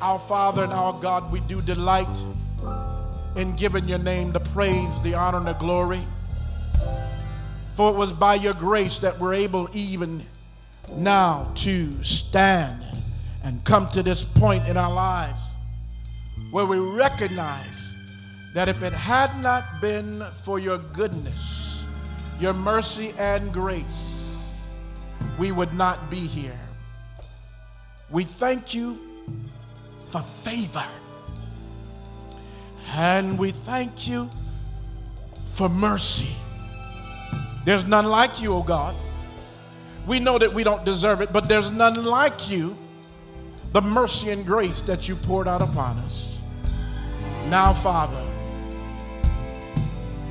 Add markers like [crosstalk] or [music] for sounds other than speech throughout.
Our Father and our God, we do delight in giving your name the praise, the honor, and the glory. For it was by your grace that we're able even now to stand and come to this point in our lives where we recognize that if it had not been for your goodness, your mercy, and grace, we would not be here. We thank you for favor. And we thank you for mercy. There's none like you, O oh God. We know that we don't deserve it, but there's none like you, the mercy and grace that you poured out upon us. Now, Father,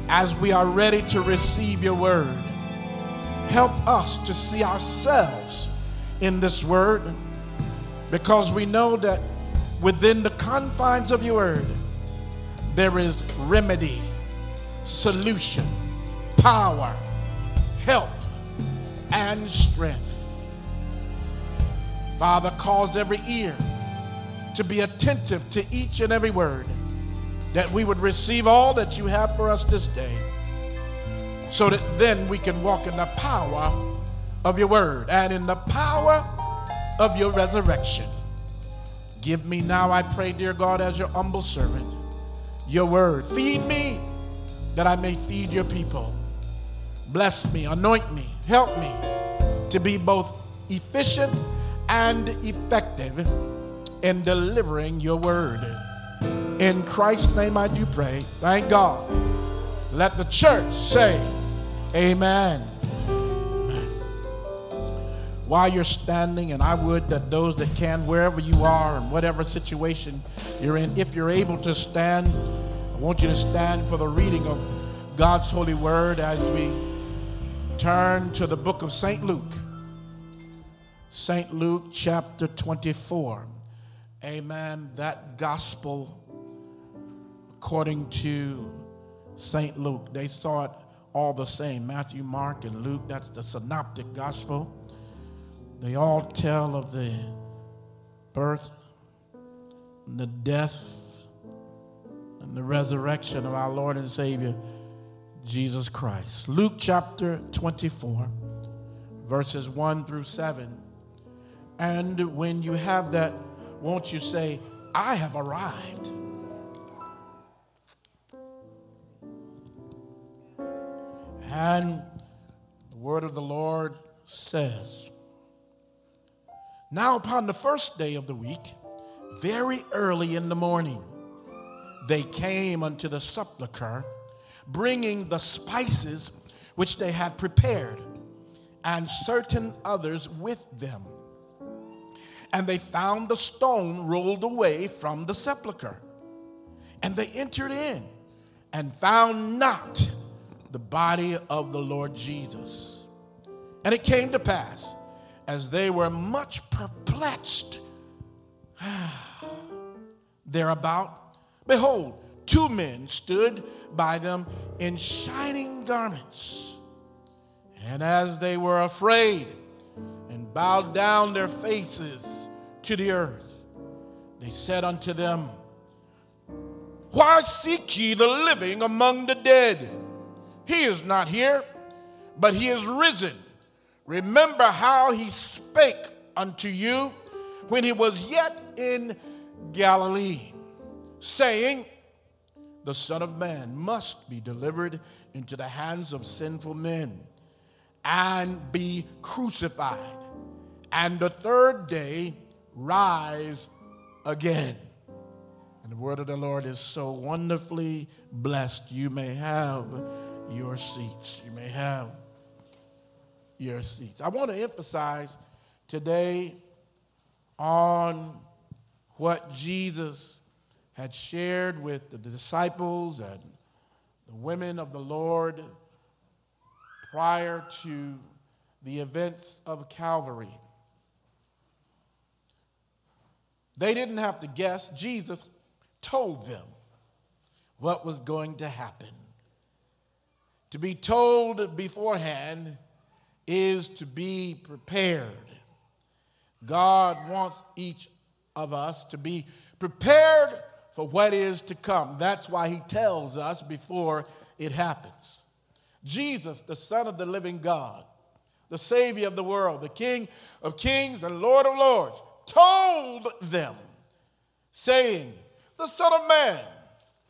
as we are ready to receive your word, help us to see ourselves in this word because we know that within the confines of your word, there is remedy, solution, power, help, and strength. Father, cause every ear to be attentive to each and every word, that we would receive all that you have for us this day, so that then we can walk in the power of your word and in the power of your resurrection. Give me now, I pray, dear God, as your humble servant, your word. Feed me that I may feed your people. Bless me, anoint me, help me to be both efficient and effective in delivering your word. In Christ's name I do pray. Thank God. Let the church say, Amen while you're standing, and I would that those that can, wherever you are, and whatever situation you're in, if you're able to stand, I want you to stand for the reading of God's holy word as we turn to the book of St. Luke. St. Luke chapter 24. Amen. That gospel, according to St. Luke, they saw it all the same. Matthew, Mark, and Luke, that's the synoptic gospel. They all tell of the birth, and the death, and the resurrection of our Lord and Savior, Jesus Christ. Luke chapter 24, verses 1 through 7. And when you have that, won't you say, I have arrived? And the word of the Lord says, now, upon the first day of the week, very early in the morning, they came unto the sepulchre, bringing the spices which they had prepared, and certain others with them. And they found the stone rolled away from the sepulchre. And they entered in and found not the body of the Lord Jesus. And it came to pass as they were much perplexed [sighs] thereabout, behold, two men stood by them in shining garments. And as they were afraid and bowed down their faces to the earth, they said unto them, Why seek ye the living among the dead? He is not here, but he is risen Remember how he spake unto you when he was yet in Galilee, saying, The Son of Man must be delivered into the hands of sinful men and be crucified, and the third day rise again. And the word of the Lord is so wonderfully blessed. You may have your seats. You may have your seats. I want to emphasize today on what Jesus had shared with the disciples and the women of the Lord prior to the events of Calvary. They didn't have to guess, Jesus told them what was going to happen. To be told beforehand is to be prepared. God wants each of us to be prepared for what is to come. That's why he tells us before it happens. Jesus, the Son of the living God, the Savior of the world, the King of kings and Lord of lords, told them, saying, The Son of Man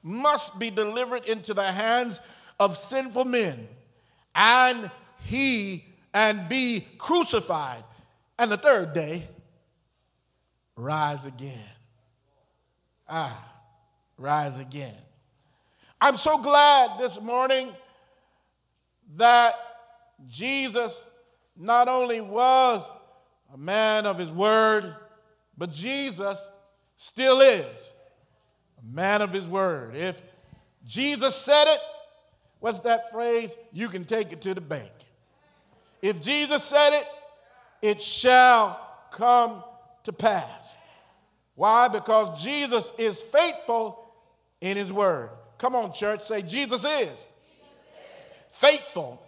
must be delivered into the hands of sinful men, and he and be crucified, and the third day rise again. Ah, rise again. I'm so glad this morning that Jesus not only was a man of his word, but Jesus still is a man of his word. If Jesus said it, what's that phrase? You can take it to the bank. If Jesus said it, it shall come to pass. Why? Because Jesus is faithful in his word. Come on, church, say, Jesus is, Jesus is. Faithful,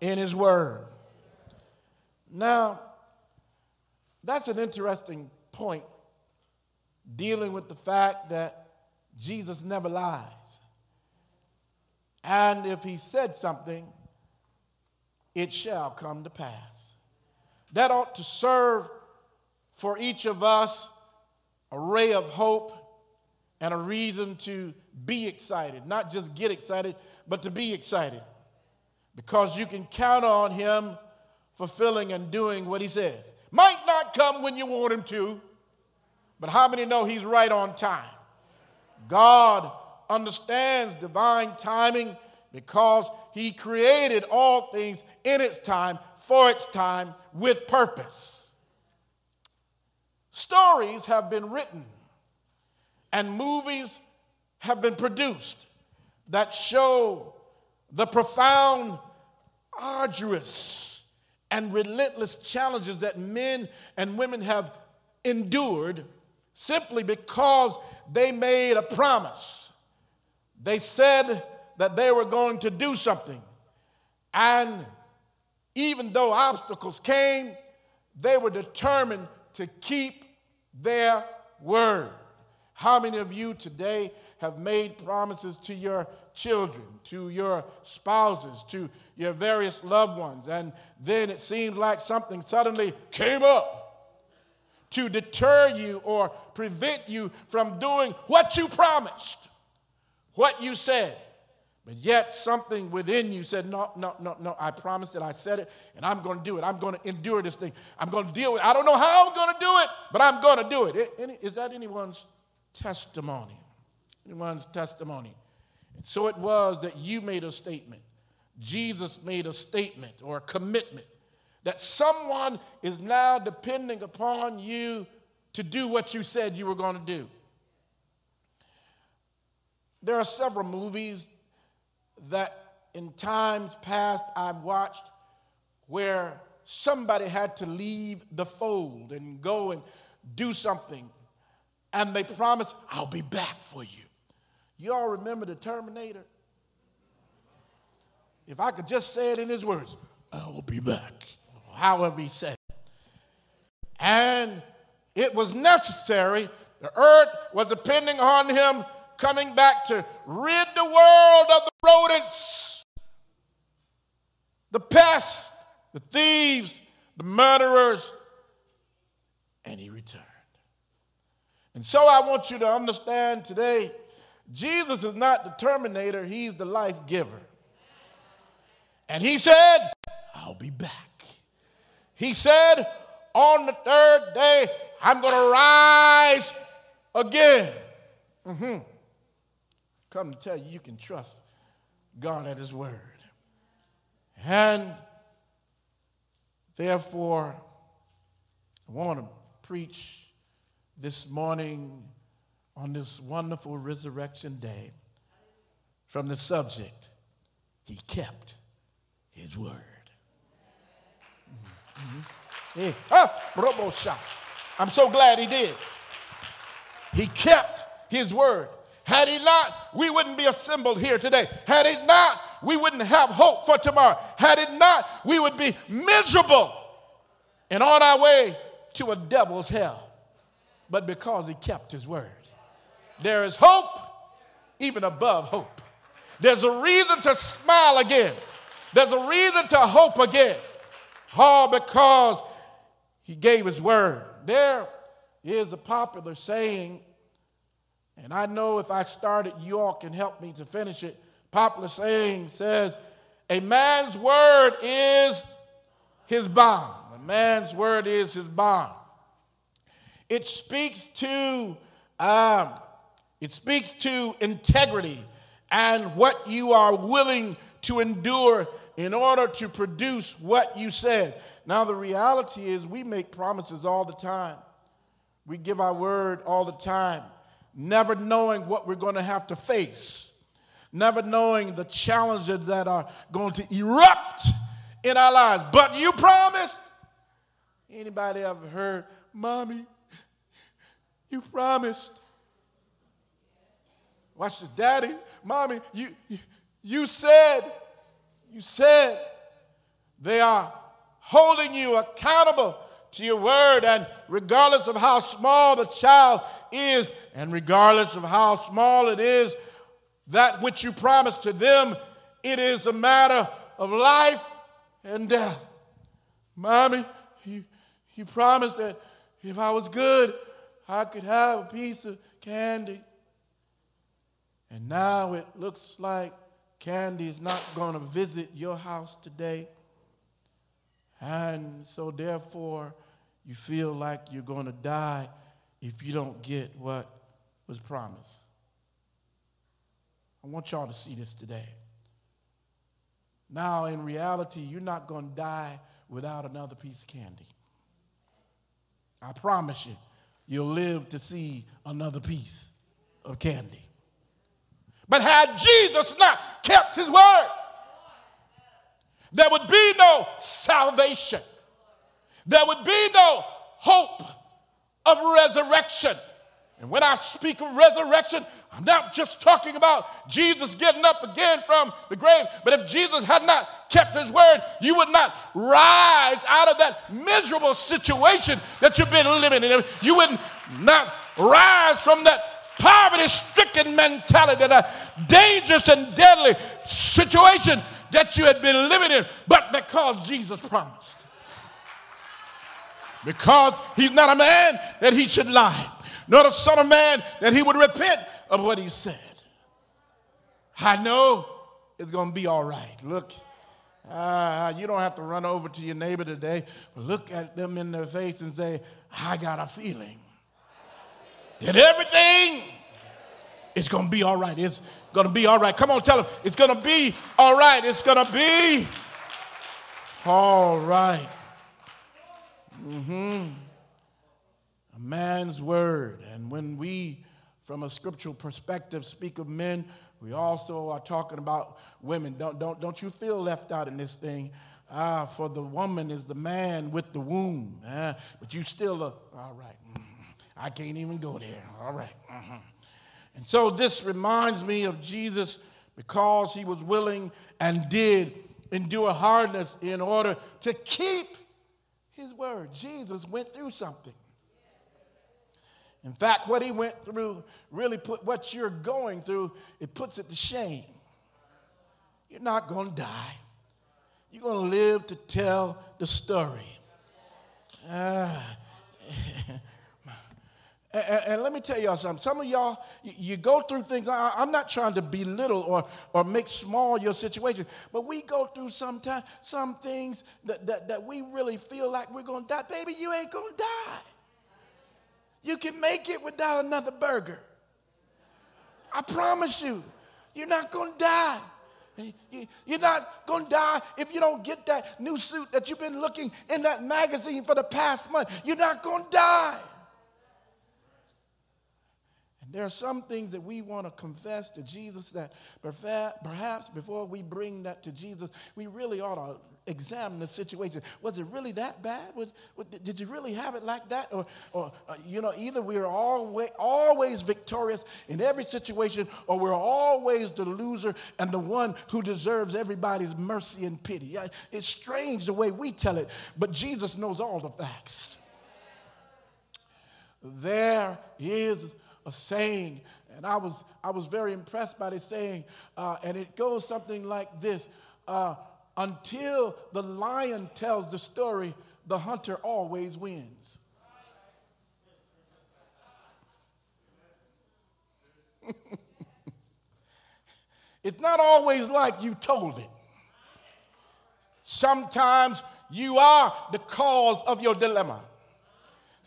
in his word. Now, that's an interesting point dealing with the fact that Jesus never lies. And if he said something, it shall come to pass. That ought to serve for each of us a ray of hope and a reason to be excited. Not just get excited, but to be excited. Because you can count on him fulfilling and doing what he says. Might not come when you want him to, but how many know he's right on time? God understands divine timing because he created all things in its time, for its time, with purpose. Stories have been written and movies have been produced that show the profound, arduous, and relentless challenges that men and women have endured simply because they made a promise. They said that they were going to do something. And even though obstacles came, they were determined to keep their word. How many of you today have made promises to your children, to your spouses, to your various loved ones, and then it seemed like something suddenly came up to deter you or prevent you from doing what you promised, what you said? But yet something within you said, No, no, no, no, I promised it, I said it, and I'm going to do it. I'm going to endure this thing. I'm going to deal with it. I don't know how I'm going to do it, but I'm going to do it. Is that anyone's testimony? Anyone's testimony? And so it was that you made a statement. Jesus made a statement or a commitment that someone is now depending upon you to do what you said you were going to do. There are several movies that in times past I've watched where somebody had to leave the fold and go and do something, and they promised, I'll be back for you. You all remember the Terminator? If I could just say it in his words, I will be back. However, he said. And it was necessary. The earth was depending on him coming back to rid the world of rodents, the pests, the thieves, the murderers, and he returned. And so I want you to understand today Jesus is not the terminator, he's the life giver. And he said, I'll be back. He said, on the third day, I'm going to rise again. Mm-hmm. Come to tell you, you can trust God at His word. And therefore, I want to preach this morning on this wonderful resurrection day from the subject, He kept His word. Mm-hmm. Ah, I'm so glad He did. He kept His word. Had he not, we wouldn't be assembled here today. Had it not, we wouldn't have hope for tomorrow. Had it not, we would be miserable and on our way to a devil's hell. but because he kept his word. There is hope even above hope. There's a reason to smile again. There's a reason to hope again. All because he gave his word. There is a popular saying, and I know if I start it, you all can help me to finish it. Popular saying says, A man's word is his bond. A man's word is his bond. It speaks to um, it speaks to integrity and what you are willing to endure in order to produce what you said. Now, the reality is, we make promises all the time, we give our word all the time, never knowing what we're going to have to face, never knowing the challenges that are going to erupt in our lives. But you promised. Anybody ever heard, Mommy, you promised. Watch the daddy, mommy, you, you, you said, you said they are holding you accountable to your word, and regardless of how small the child is, and regardless of how small it is, that which you promised to them, it is a matter of life and death. Mommy, you, you promised that if I was good, I could have a piece of candy. And now it looks like Candy is not going to visit your house today. And so, therefore, you feel like you're going to die if you don't get what was promised. I want y'all to see this today. Now, in reality, you're not going to die without another piece of candy. I promise you, you'll live to see another piece of candy. But had Jesus not kept his word, there would be no salvation. There would be no hope of resurrection. And when I speak of resurrection, I'm not just talking about Jesus getting up again from the grave, but if Jesus had not kept his word, you would not rise out of that miserable situation that you've been living in. You would not rise from that poverty stricken mentality, that dangerous and deadly situation that you had been living in, but because Jesus promised. Because he's not a man that he should lie, nor the son of man that he would repent of what he said. I know it's going to be all right. Look, uh, you don't have to run over to your neighbor today, but look at them in their face and say, I got a feeling that everything is going to be all right. It's going to be all right. Come on, tell them it's going to be all right. It's going to be all right. Mm-hmm. A man's word. And when we, from a scriptural perspective, speak of men, we also are talking about women. Don't, don't, don't you feel left out in this thing? Ah, for the woman is the man with the womb. Ah, but you still, are, all right. I can't even go there. All right. mm-hmm. And so this reminds me of Jesus because he was willing and did endure hardness in order to keep his word. Jesus went through something. In fact, what he went through really put what you're going through, it puts it to shame. You're not going to die. You're going to live to tell the story. Uh, [laughs] and, and, let me tell y'all something. Some of y'all, you, go through things. I, am not trying to belittle or, or make small your situation, but we go through sometimes some things that, that, that we really feel like we're going to die. Baby, you ain't going to die. You can make it without another burger. I promise you, you're not going to die. You're not going to die if you don't get that new suit that you've been looking in that magazine for the past month. You're not going to die. There are some things that we want to confess to Jesus that perhaps before we bring that to Jesus, we really ought to examine the situation. Was it really that bad? Did you really have it like that? Or, or uh, you know, either we are always, always victorious in every situation, or we're always the loser and the one who deserves everybody's mercy and pity. It's strange the way we tell it, but Jesus knows all the facts. There is a saying, and I was, I was very impressed by this saying, uh, and it goes something like this uh, Until the lion tells the story, the hunter always wins. [laughs] it's not always like you told it. Sometimes you are the cause of your dilemma.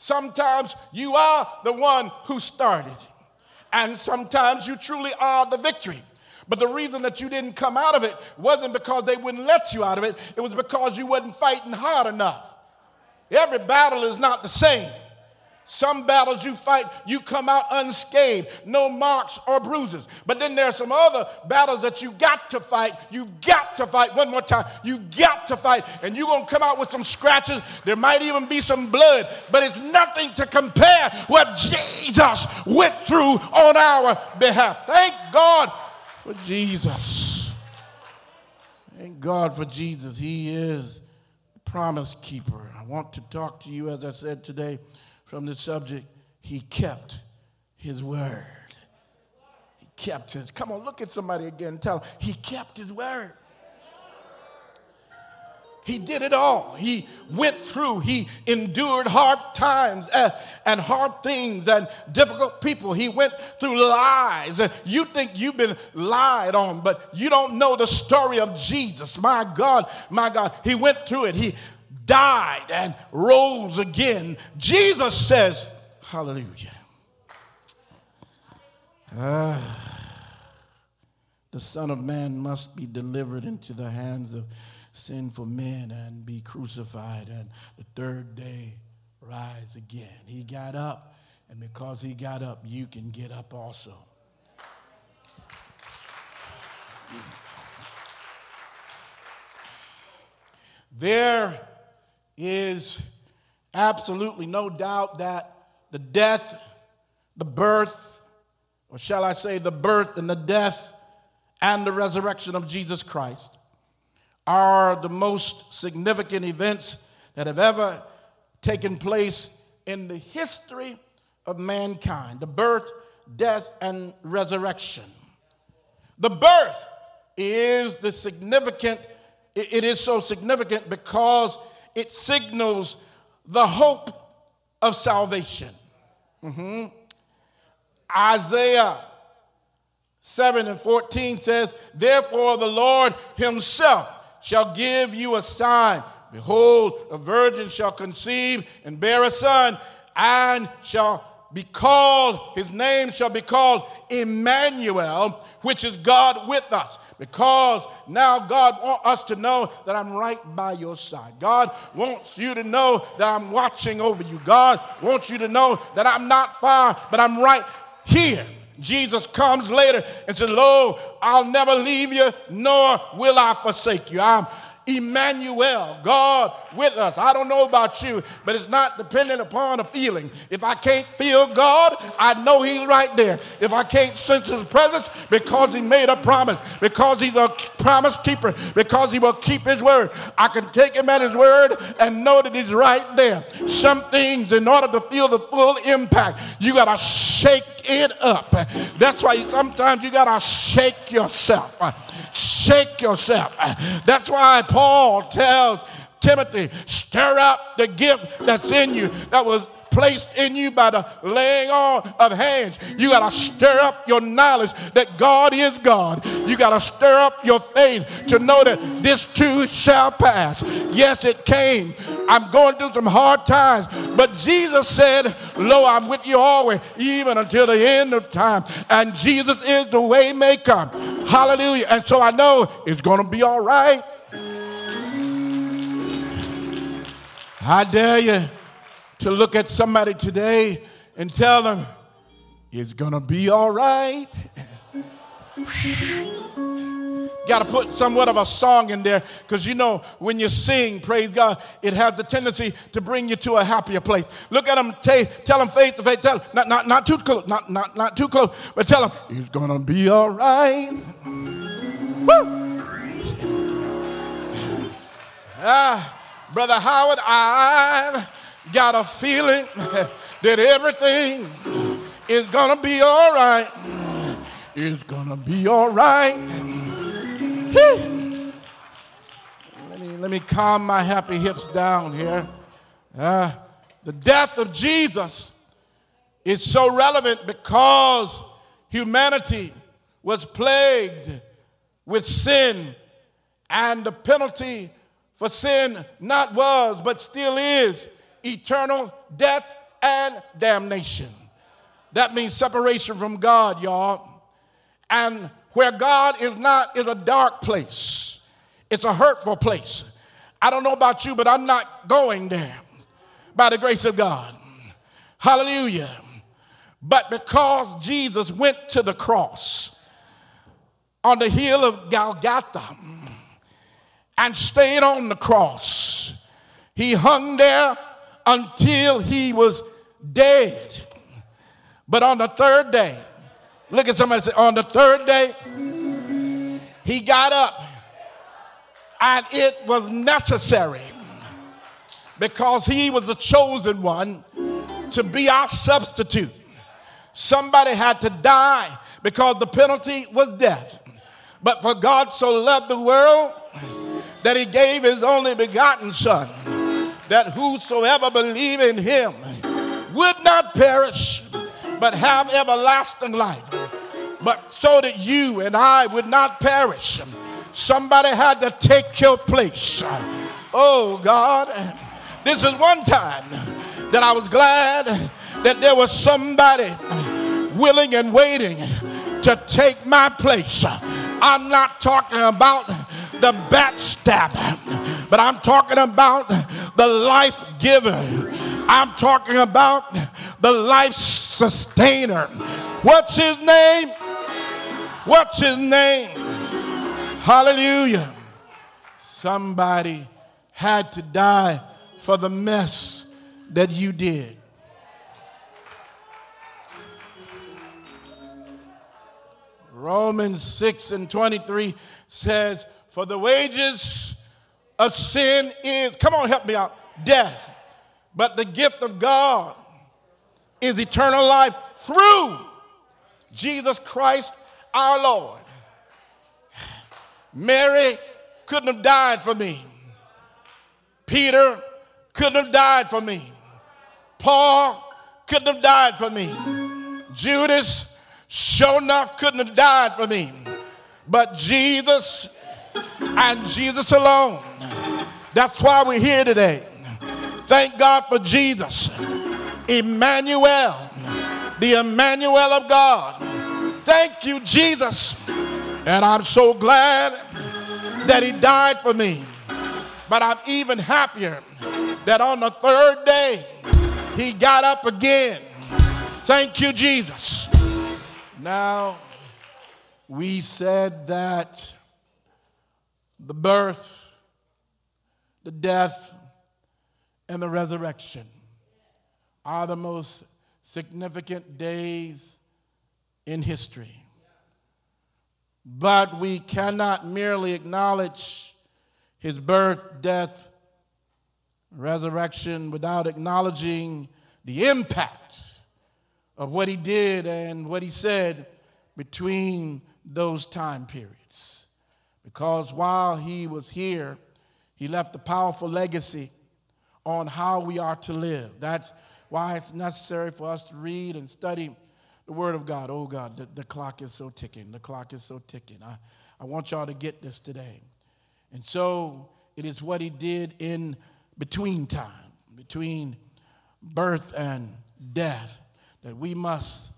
Sometimes you are the one who started, and sometimes you truly are the victory. But the reason that you didn't come out of it wasn't because they wouldn't let you out of it, it was because you wasn't fighting hard enough. Every battle is not the same. Some battles you fight, you come out unscathed, no marks or bruises. But then there are some other battles that you got to fight. You've got to fight one more time. You've got to fight, and you're going to come out with some scratches. There might even be some blood, but it's nothing to compare what Jesus went through on our behalf. Thank God for Jesus. Thank God for Jesus. He is the promise keeper. I want to talk to you, as I said today from the subject, he kept his word. He kept his. Come on, look at somebody again. Tell him he kept his word. He did it all. He went through, he endured hard times and, hard things and difficult people. He went through lies. You think you've been lied on, but you don't know the story of Jesus. My God, my God. He went through it. He died and rose again. Jesus says, Hallelujah. Ah, the Son of Man must be delivered into the hands of sinful men and be crucified, and the third day rise again. He got up, and because he got up, you can get up also. There is absolutely no doubt that the death, the birth, or shall I say, the birth and the death and the resurrection of Jesus Christ are the most significant events that have ever taken place in the history of mankind the birth, death, and resurrection. The birth is the significant, it is so significant because it signals the hope of salvation. Mm-hmm. Isaiah 7 and 14 says, Therefore the Lord himself shall give you a sign. Behold, a virgin shall conceive and bear a son, and shall be called, his name shall be called Emmanuel, which is God with us because now God wants us to know that I'm right by your side. God wants you to know that I'm watching over you. God wants you to know that I'm not far, but I'm right here. Jesus comes later and says, Lo, I'll never leave you, nor will I forsake you. I'm Emmanuel, God with us. I don't know about you, but it's not dependent upon a feeling. If I can't feel God, I know He's right there. If I can't sense His presence, because He made a promise, because He's a promise keeper, because He will keep His word, I can take Him at His word and know that He's right there. Some things, in order to feel the full impact, you got to shake it up. That's why sometimes you got to shake yourself. Shake yourself. That's why Paul tells Timothy, stir up the gift that's in you that was placed in you by the laying on of hands. You got to stir up your knowledge that God is God. You got to stir up your faith to know that this too shall pass. Yes, it came. I'm going through some hard times, but Jesus said, Lo, I'm with you always, even until the end of time. And Jesus is the way maker. Hallelujah. And so I know it's going to be all right. I dare you to look at somebody today and tell them, it's going to be all right. [sighs] Got to put somewhat of a song in there because you know when you sing, praise God, it has the tendency to bring you to a happier place. Look at them, t- tell them faith to faith, tell them, not, not, not too close, not, not, not too close, but tell them it's gonna be all right. Woo! [sighs] ah, Brother Howard, I've got a feeling that everything is gonna be all right. It's gonna be all right. let, me, let me calm my happy hips down here. Uh, the death of Jesus is so relevant because humanity was plagued with sin, and the penalty for sin not was, but still is eternal death and damnation. That means separation from God, y'all. And where God is not is a dark place, it's a hurtful place. I don't know about you, but I'm not going there by the grace of God. Hallelujah. But because Jesus went to the cross on the hill of Golgotha and stayed on the cross, he hung there until he was dead. But on the third day, look at somebody say, on the third day, he got up and it was necessary because he was the chosen one to be our substitute. Somebody had to die because the penalty was death. But for God so loved the world that he gave his only begotten Son, that whosoever believe in him would not perish, but have everlasting life. But so that you and I would not perish, somebody had to take your place. Oh God, this is one time that I was glad that there was somebody willing and waiting to take my place. I'm not talking about the backstabber, but I'm talking about the life giver. I'm talking about the life sustainer. What's his name? What's his name? Hallelujah. Somebody had to die for the mess that you did. Romans 6 and 23 says, For the wages of sin is, come on, help me out, death. But the gift of God is eternal life through Jesus Christ our Lord. Mary couldn't have died for me. Peter couldn't have died for me. Paul couldn't have died for me. Judas, sure enough, couldn't have died for me. But Jesus and Jesus alone. That's why we're here today. Thank God for Jesus, Emmanuel, the Emmanuel of God. Thank you, Jesus. And I'm so glad that He died for me. But I'm even happier that on the third day, he got up again. Thank you, Jesus. Now, we said that the birth, the death, and the resurrection are the most significant days in history. But we cannot merely acknowledge his birth, death, resurrection without acknowledging the impact of what he did and what he said between those time periods. Because while he was here, he left a powerful legacy on how we are to live. That's why it's necessary for us to read and study the Word of God. Oh, God, the, the clock is so ticking. The clock is so ticking. I, I want y'all to get this today. And so it is what he did in between time, between birth and death, that we must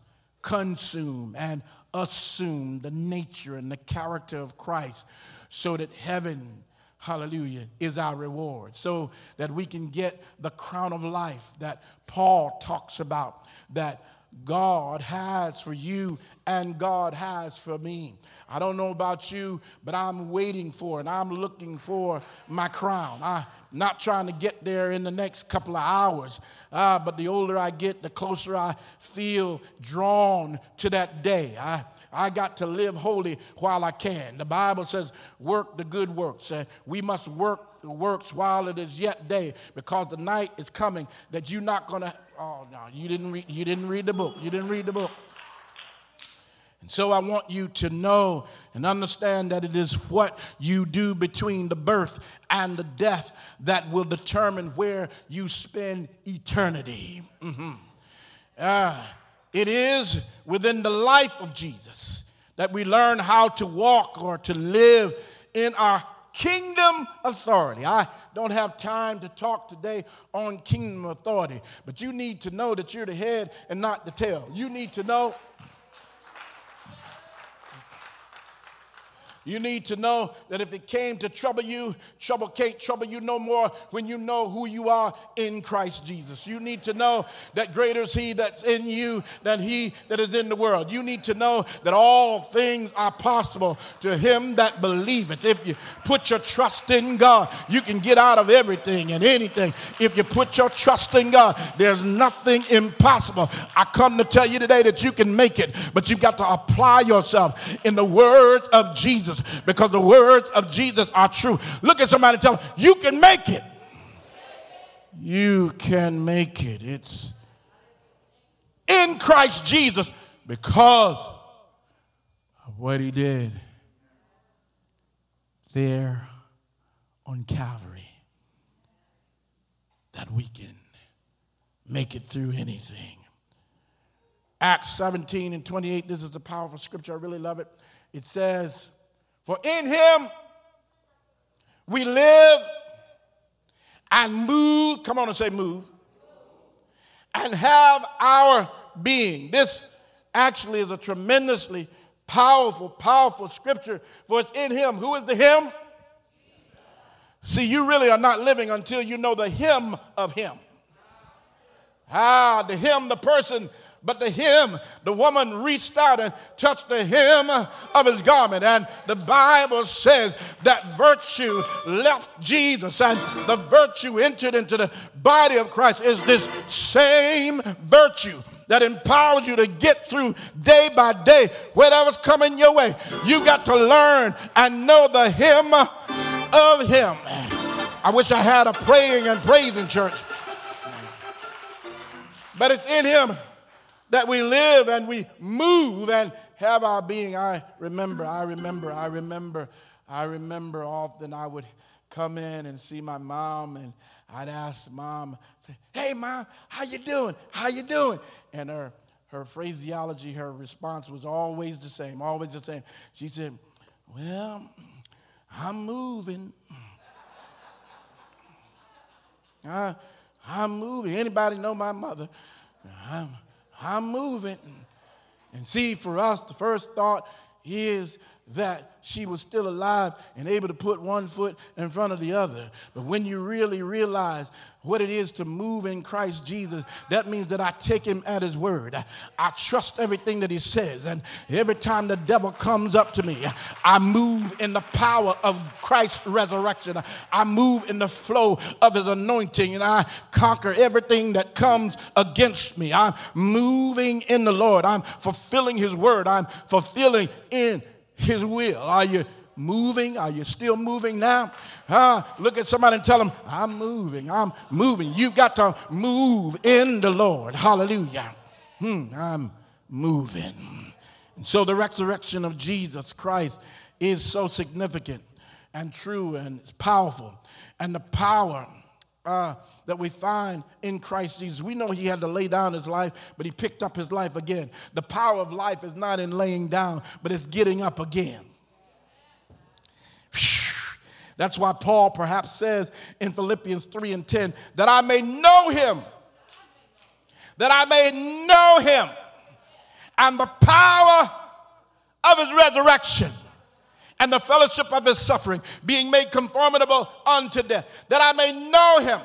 consume and assume the nature and the character of Christ so that heaven, hallelujah, is our reward, so that we can get the crown of life that Paul talks about, that God has for you and God has for me. I don't know about you, but I'm waiting for and I'm looking for my crown. I'm not trying to get there in the next couple of hours, uh, but the older I get, the closer I feel drawn to that day. I, I got to live holy while I can. The Bible says, work the good works. Uh, we must work works while it is yet day, because the night is coming that you're not gonna. Oh no, you didn't read. You didn't read the book. You didn't read the book. And so I want you to know and understand that it is what you do between the birth and the death that will determine where you spend eternity. Mm-hmm. Uh, it is within the life of Jesus that we learn how to walk or to live in our kingdom authority. I don't have time to talk today on kingdom authority, but you need to know that you're the head and not the tail. You need to know You need to know that if it came to trouble you, trouble can't trouble you no more when you know who you are in Christ Jesus. You need to know that greater is He that's in you than He that is in the world. You need to know that all things are possible to him that believeth. If you put your trust in God, you can get out of everything and anything. If you put your trust in God, there's nothing impossible. I come to tell you today that you can make it, but you've got to apply yourself in the words of Jesus. Jesus because the words of Jesus are true. Look at somebody tell them, you can make it. You can make it. It's in Christ Jesus because of what he did there on Calvary that we can make it through anything. Acts 17 and 28, this is a powerful scripture. I really love it. It says, for in him we live and move. Come on and say move. And have our being. This actually is a tremendously powerful, powerful scripture. For it's in him. Who is the him? See, you really are not living until you know the him of him. Ah, the him, the person but to him, the woman reached out and touched the hem of his garment. And the Bible says that virtue left Jesus and the virtue entered into the body of Christ is this same virtue that empowers you to get through day by day, whatever's coming your way. You got to learn and know the him of him. I wish I had a praying and praising church. But it's in him that we live and we move and have our being. I remember, I remember, I remember, I remember often I would come in and see my mom and I'd ask mom, say, hey mom, how you doing? How you doing? And her her phraseology, her response was always the same, always the same. She said, Well, I'm moving. [laughs] I, I'm moving. Anybody know my mother? I'm, I'm moving. And see, for us, the first thought is that she was still alive and able to put one foot in front of the other. But when you really realize what it is to move in Christ Jesus, that means that I take him at his word. I trust everything that he says. And every time the devil comes up to me, I move in the power of Christ's resurrection. I move in the flow of his anointing and I conquer everything that comes against me. I'm moving in the Lord. I'm fulfilling his word. I'm fulfilling in his will. Are you moving? Are you still moving now? Huh? Look at somebody and tell them, I'm moving. I'm moving. You've got to move in the Lord. Hallelujah. Hmm, I'm moving. And so the resurrection of Jesus Christ is so significant and true and powerful. And the power uh, that we find in Christ Jesus. We know he had to lay down his life, but he picked up his life again. The power of life is not in laying down, but it's getting up again. That's why Paul perhaps says in Philippians 3 and 10 that I may know him, that I may know him and the power of his resurrection and the fellowship of his suffering, being made conformable unto death, that I may know him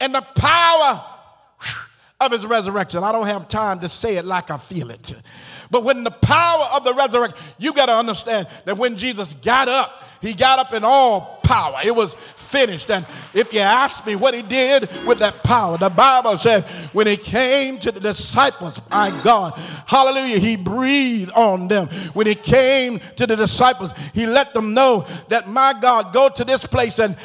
and the power of his resurrection. I don't have time to say it like I feel it. But when the power of the resurrection, you got to understand that when Jesus got up, he got up in all power. It was finished. And if you ask me what he did with that power, the Bible said when he came to the disciples, my God, hallelujah, he breathed on them. When he came to the disciples, he let them know that, my God, go to this place and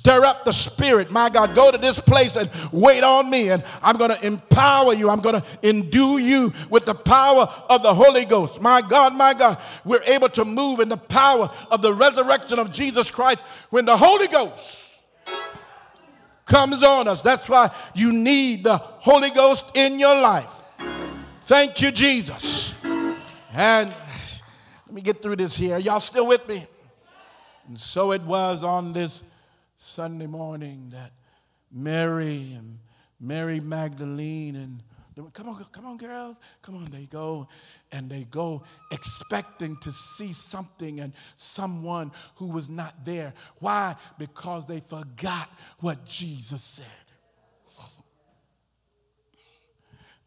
Stir up the spirit. My God, go to this place and wait on me. And I'm going to empower you. I'm going to endue you with the power of the Holy Ghost. My God, my God, we're able to move in the power of the resurrection of Jesus Christ when the Holy Ghost comes on us. That's why you need the Holy Ghost in your life. Thank you, Jesus. And let me get through this here. Y'all still with me? And so it was on this Sunday morning that Mary and Mary Magdalene and come on, come on, girls, come on, they go and they go expecting to see something and someone who was not there. Why? Because they forgot what Jesus said.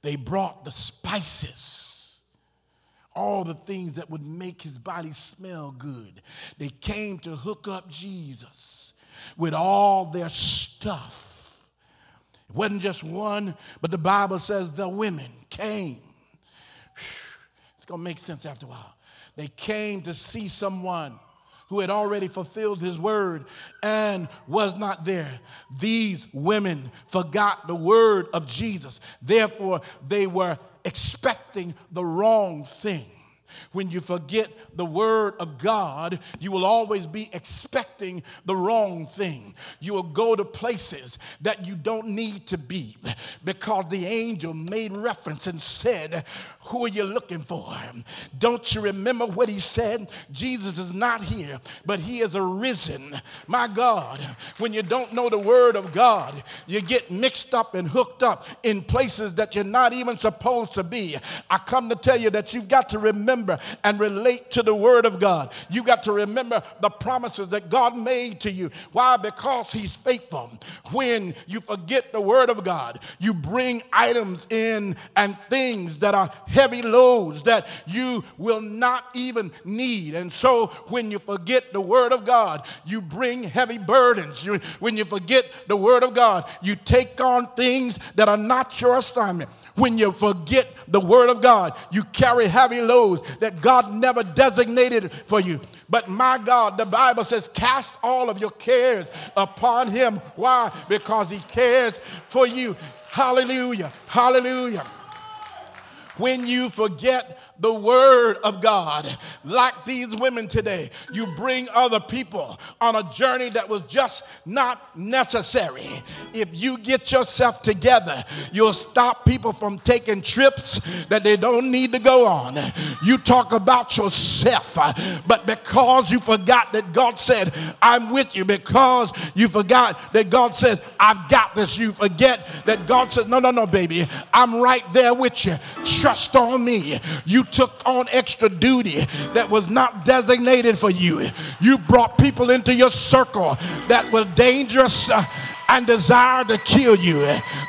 They brought the spices, all the things that would make his body smell good. They came to hook up Jesus with all their stuff. It wasn't just one, but the Bible says the women came it's going to make sense after a while. They came to see someone who had already fulfilled his word and was not there. These women forgot the word of Jesus. Therefore, they were expecting the wrong thing. When you forget the word of God, you will always be expecting the wrong thing. You will go to places that you don't need to be because the angel made reference and said, Who are you looking for? Don't you remember what he said? Jesus is not here, but he is arisen. My God, when you don't know the word of God, you get mixed up and hooked up in places that you're not even supposed to be. I come to tell you that you've got to remember and relate to the Word of God. You got to remember the promises that God made to you. Why? Because He's faithful. When you forget the Word of God, you bring items in and things that are heavy loads that you will not even need. And so when you forget the Word of God, you bring heavy burdens. When you forget the Word of God, you take on things that are not your assignment. When you forget the word of God, you carry heavy loads that God never designated for you. But my God, the Bible says, cast all of your cares upon him. Why? Because he cares for you. Hallelujah. Hallelujah. When you forget the word of God. Like these women today, you bring other people on a journey that was just not necessary. If you get yourself together, you'll stop people from taking trips that they don't need to go on. You talk about yourself, uh, but because you forgot that God said, I'm with you, because you forgot that God says, I've got this, you forget that God said, No, no, no, baby, I'm right there with you. Trust on me. You took on extra duty that was not designated for you. You brought people into your circle that were dangerous uh, and desired to kill you.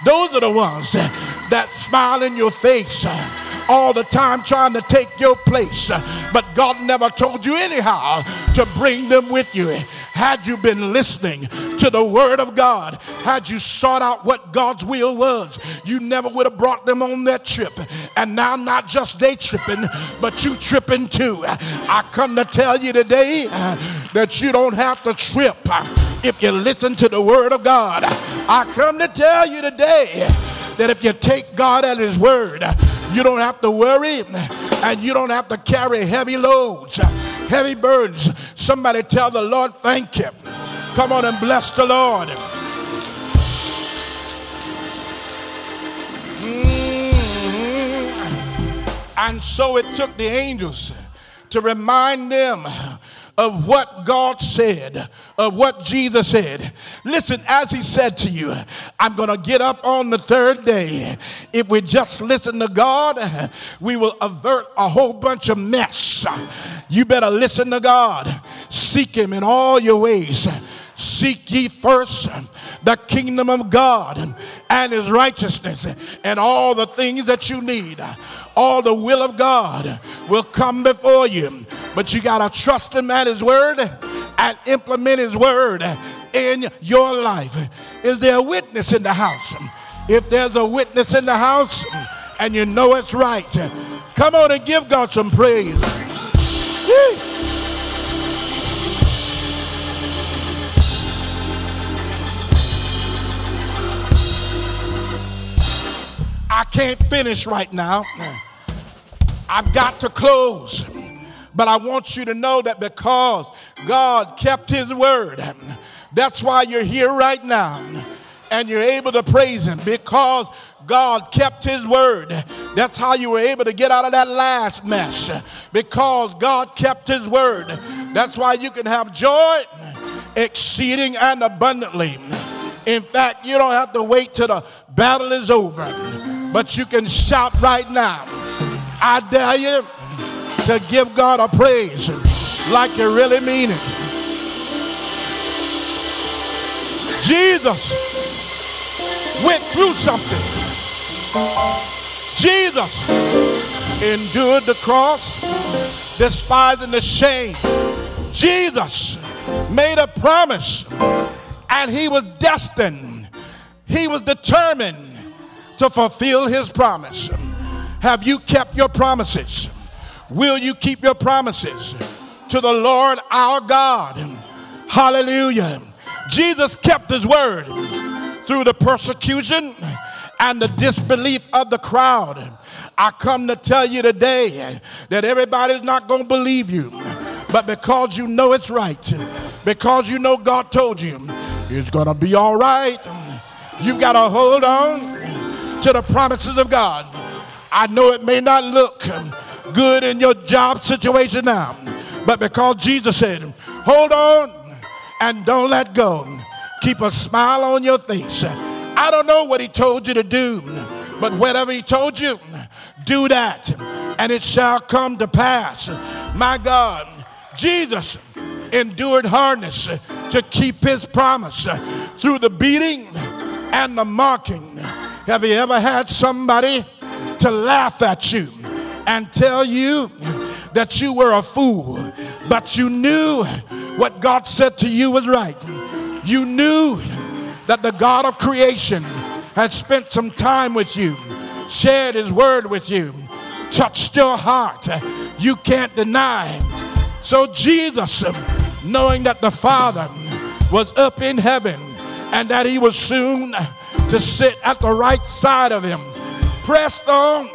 Those are the ones that smile in your face uh, all the time trying to take your place. But God never told you anyhow to bring them with you. Had you been listening to the word of God, had you sought out what God's will was, you never would have brought them on that trip. And now, not just they tripping, but you tripping too. I come to tell you today that you don't have to trip if you listen to the word of God. I come to tell you today that if you take God at His word, you don't have to worry and you don't have to carry heavy loads heavy burdens. Somebody tell the Lord, thank you. Come on and bless the Lord. And so it took the angels to remind them of what God said, of what Jesus said. Listen, as He said to you, I'm going to get up on the third day. If we just listen to God, we will avert a whole bunch of mess. You better listen to God, seek Him in all your ways. Seek ye first the kingdom of God and his righteousness and all the things that you need all the will of God will come before you. But you got to trust Him at His word and implement His word in your life. Is there a witness in the house? If there's a witness in the house and you know it's right, come on and give God some praise. I can't finish right now. I've got to close. But I want you to know that because God kept his word, that's why you're here right now. And you're able to praise him because God kept his word. That's how you were able to get out of that last mess because God kept his word. That's why you can have joy exceeding and abundantly. In fact, you don't have to wait till the battle is over, but you can shout right now. I dare you to give God a praise like you really mean it. Jesus went through something. Jesus endured the cross, despising the shame. Jesus made a promise and he was destined, he was determined to fulfill his promise. Have you kept your promises? Will you keep your promises to the Lord our God? Hallelujah. Jesus kept his word through the persecution and the disbelief of the crowd. I come to tell you today that everybody's not going to believe you, but because you know it's right, because you know God told you it's going to be all right, you've got to hold on to the promises of God. I know it may not look good in your job situation now, but because Jesus said, hold on and don't let go, keep a smile on your face. I don't know what he told you to do, but whatever he told you, do that, and it shall come to pass. My God, Jesus endured hardness to keep his promise through the beating and the mocking. Have you ever had somebody to laugh at you and tell you that you were a fool, but you knew what God said to you was right? You knew that the God of creation had spent some time with you, shared his word with you, touched your heart. You can't deny. So, Jesus, knowing that the Father was up in heaven and that he was soon to sit at the right side of him, pressed on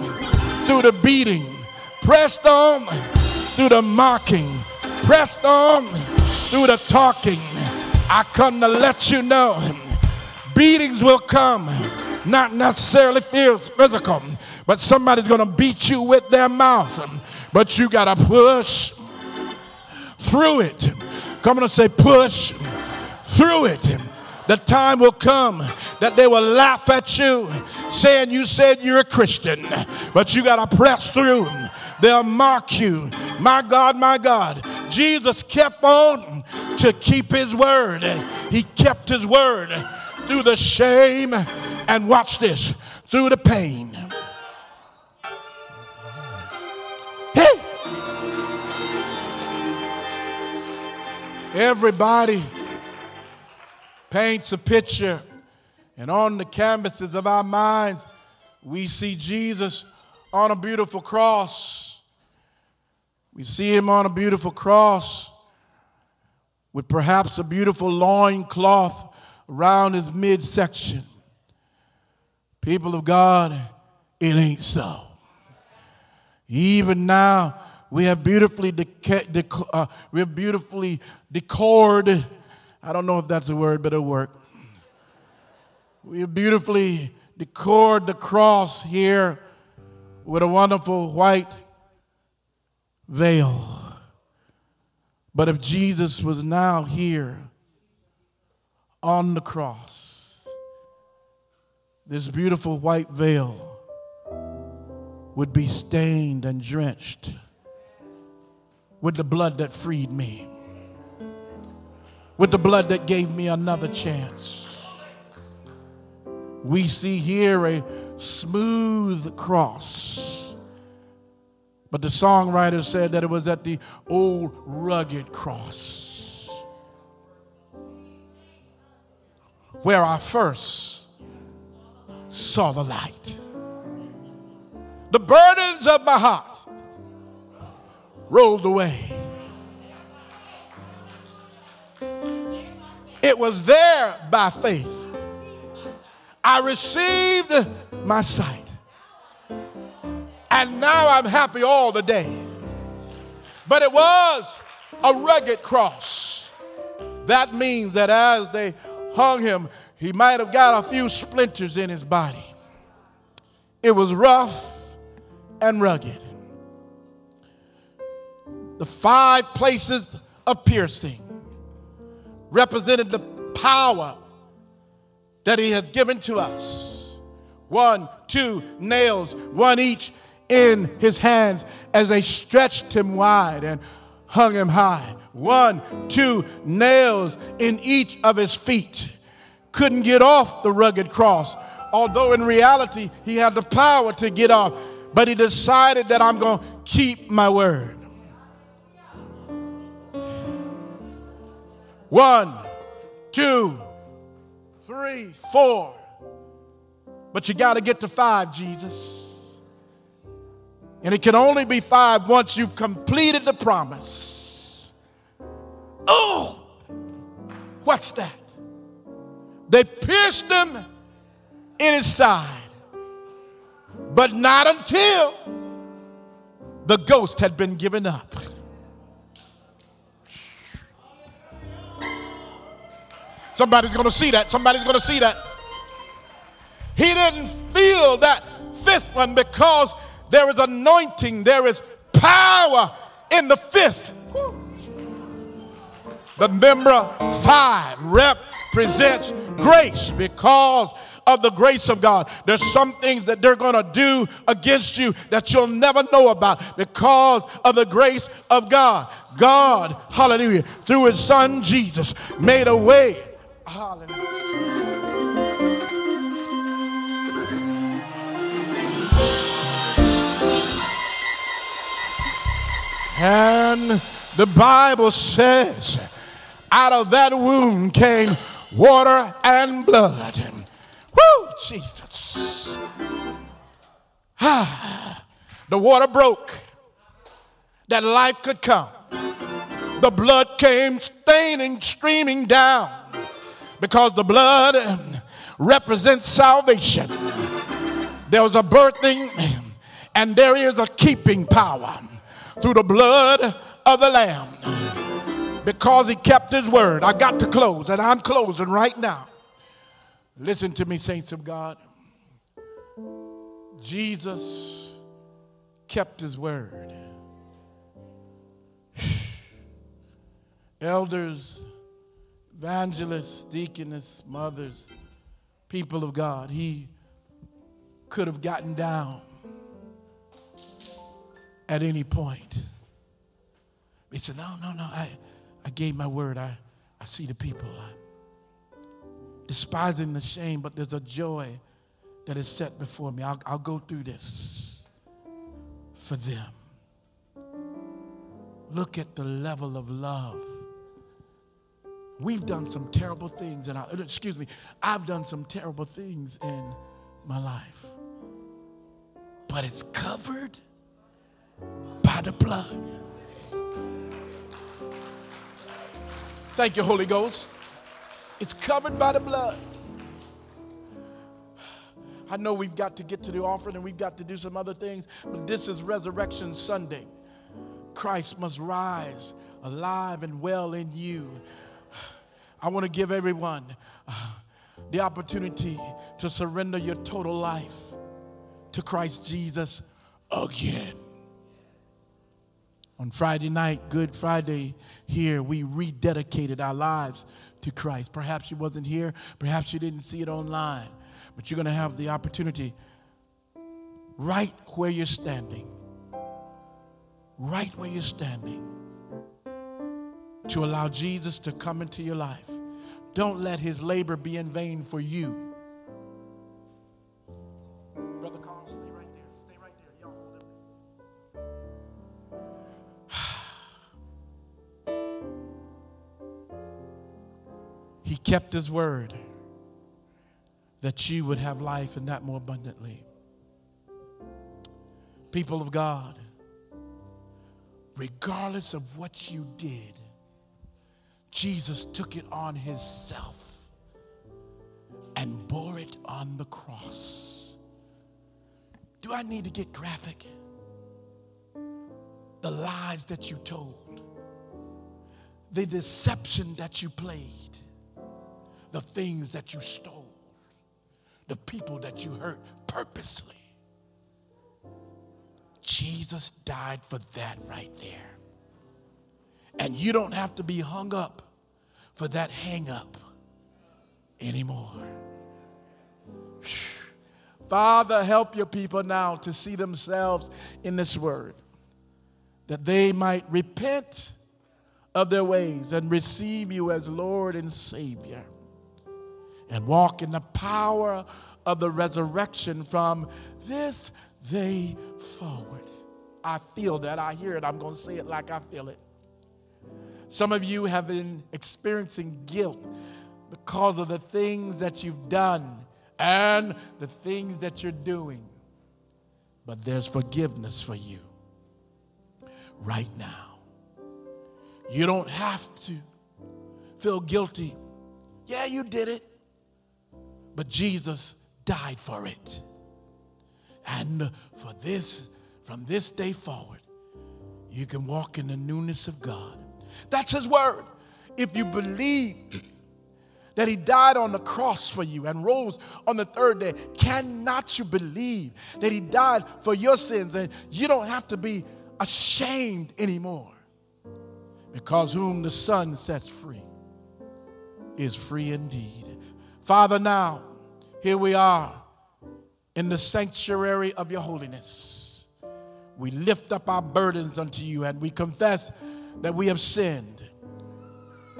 through the beating, pressed on through the mocking, pressed on through the talking. I come to let you know beatings will come, not necessarily physical, but somebody's going to beat you with their mouth. But you got to push through it. Come on and say, push through it. The time will come that they will laugh at you, saying you said you're a Christian, but you got to press through. They'll mock you. My God, my God. Jesus kept on to keep his word. He kept his word through the shame, and watch this, through the pain. Hey! Everybody paints a picture, and on the canvases of our minds, we see Jesus on a beautiful cross. We see him on a beautiful cross with perhaps a beautiful loin cloth around his midsection. People of God, it ain't so. Even now, we have beautifully deca- dec- uh, we have beautifully decored. I don't know if that's a word, but it'll work. We beautifully decored the cross here with a wonderful white veil. But if Jesus was now here on the cross, this beautiful white veil would be stained and drenched with the blood that freed me, with the blood that gave me another chance. We see here a smooth cross. But the songwriter said that it was at the old rugged cross. where I first saw the light. The burdens of my heart rolled away. It was there by faith. I received my sight. And now I'm happy all the day. But it was a rugged cross. That means that as they hung him, he might have got a few splinters in his body. It was rough and rugged. The five places of piercing represented the power that he has given to us. One, two nails, one each in his hands as they stretched him wide and hung him high. One, two nails in each of his feet. Couldn't get off the rugged cross, although in reality he had the power to get off. But he decided that I'm going to keep my word. One, two, three, four. But you got to get to five, Jesus. And it can only be five once you've completed the promise. Oh, what's that? They pierced him in his side, but not until the ghost had been given up. Somebody's going to see that. Somebody's going to see that. He didn't feel that fifth one because there is anointing, there is power in the fifth. The number five represents grace because of the grace of God. There's some things that they're going to do against you that you'll never know about because of the grace of God. God, hallelujah, through his son Jesus, made a way And the Bible says, out of that wound came water and blood. Woo, Jesus. Ah, the water broke that life could come. The blood came staining, streaming down because the blood represents salvation. There was a birthing and there is a keeping power through the blood of the Lamb because he kept his word. I got to close and I'm closing right now. Listen to me, saints of God. Jesus kept his word. [sighs] Elders evangelists, deaconess, mothers, people of God. He could have gotten down at any point. He said, No, no, no, I, I gave my word. I, I see the people. I'm despising the shame, but there's a joy that is set before me. I'll, I'll go through this for them. Look at the level of love We've done some terrible things, and uh, excuse me, I've done some terrible things in my life. But it's covered by the blood. Thank you, Holy Ghost. It's covered by the blood. I know we've got to get to the offering and we've got to do some other things, but this is Resurrection Sunday. Christ must rise alive and well in you. I want to give everyone uh, the opportunity to surrender your total life to Christ Jesus again. On Friday night, Good Friday, here, we rededicated our lives to Christ. Perhaps you wasn't here, perhaps you didn't see it online, but you're going to have the opportunity right where you're standing, right where you're standing to allow Jesus to come into your life. Don't let his labor be in vain for you. Brother Carl, stay right there. Stay right there. Y'all [sighs] he kept his word that you would have life and that more abundantly. People of God, regardless of what you did, Jesus took it on himself and bore it on the cross. Do I need to get graphic? the lies that you told, the deception that you played, the things that you stole, the people that you hurt purposely. Jesus died for that right there. And you don't have to be hung up for that hang up anymore. [sighs] Father, help your people now to see themselves in this word, that they might repent of their ways and receive you as Lord and Savior, and walk in the power of the resurrection from this day forward. I feel that. I hear it. I'm going to say it like I feel it. Some of you have been experiencing guilt because of the things that you've done and the things that you're doing. But there's forgiveness for you right now. You don't have to feel guilty. Yeah, you did it. But Jesus died for it. And for this, from this day forward, you can walk in the newness of God. That's His word. If you believe that he died on the cross for you and rose on the third day. Cannot you believe that he died for your sins and you don't have to be ashamed anymore? Because whom the Son sets free is free indeed. Father, now, here we are in the sanctuary of your holiness. We lift up our burdens unto you and we confess that we have sinned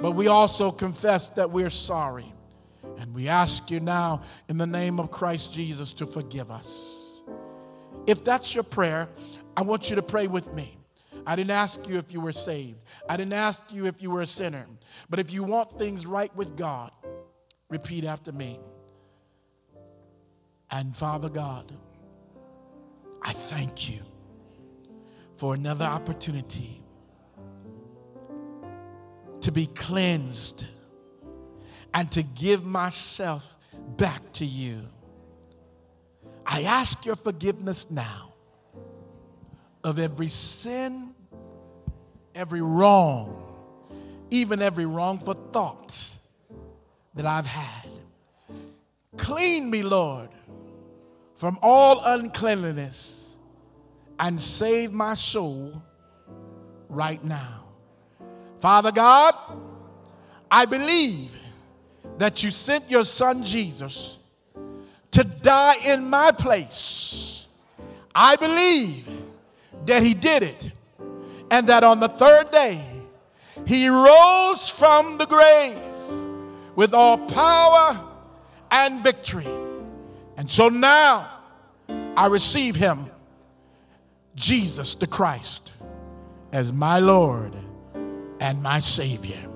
but we also confess that we're sorry. And we ask you now, in the name of Christ Jesus, to forgive us. If that's your prayer, I want you to pray with me. I didn't ask you if you were saved, I didn't ask you if you were a sinner. But if you want things right with God, repeat after me. And Father God, I thank you for another opportunity to be cleansed and to give myself back to you. I ask your forgiveness now of every sin, every wrong, even every wrongful thought that I've had. Clean me, Lord, from all uncleanliness and save my soul right now. Father God, I believe that you sent your son Jesus to die in my place. I believe that he did it and that on the third day he rose from the grave with all power and victory. And so now I receive him, Jesus the Christ, as my Lord and my Savior.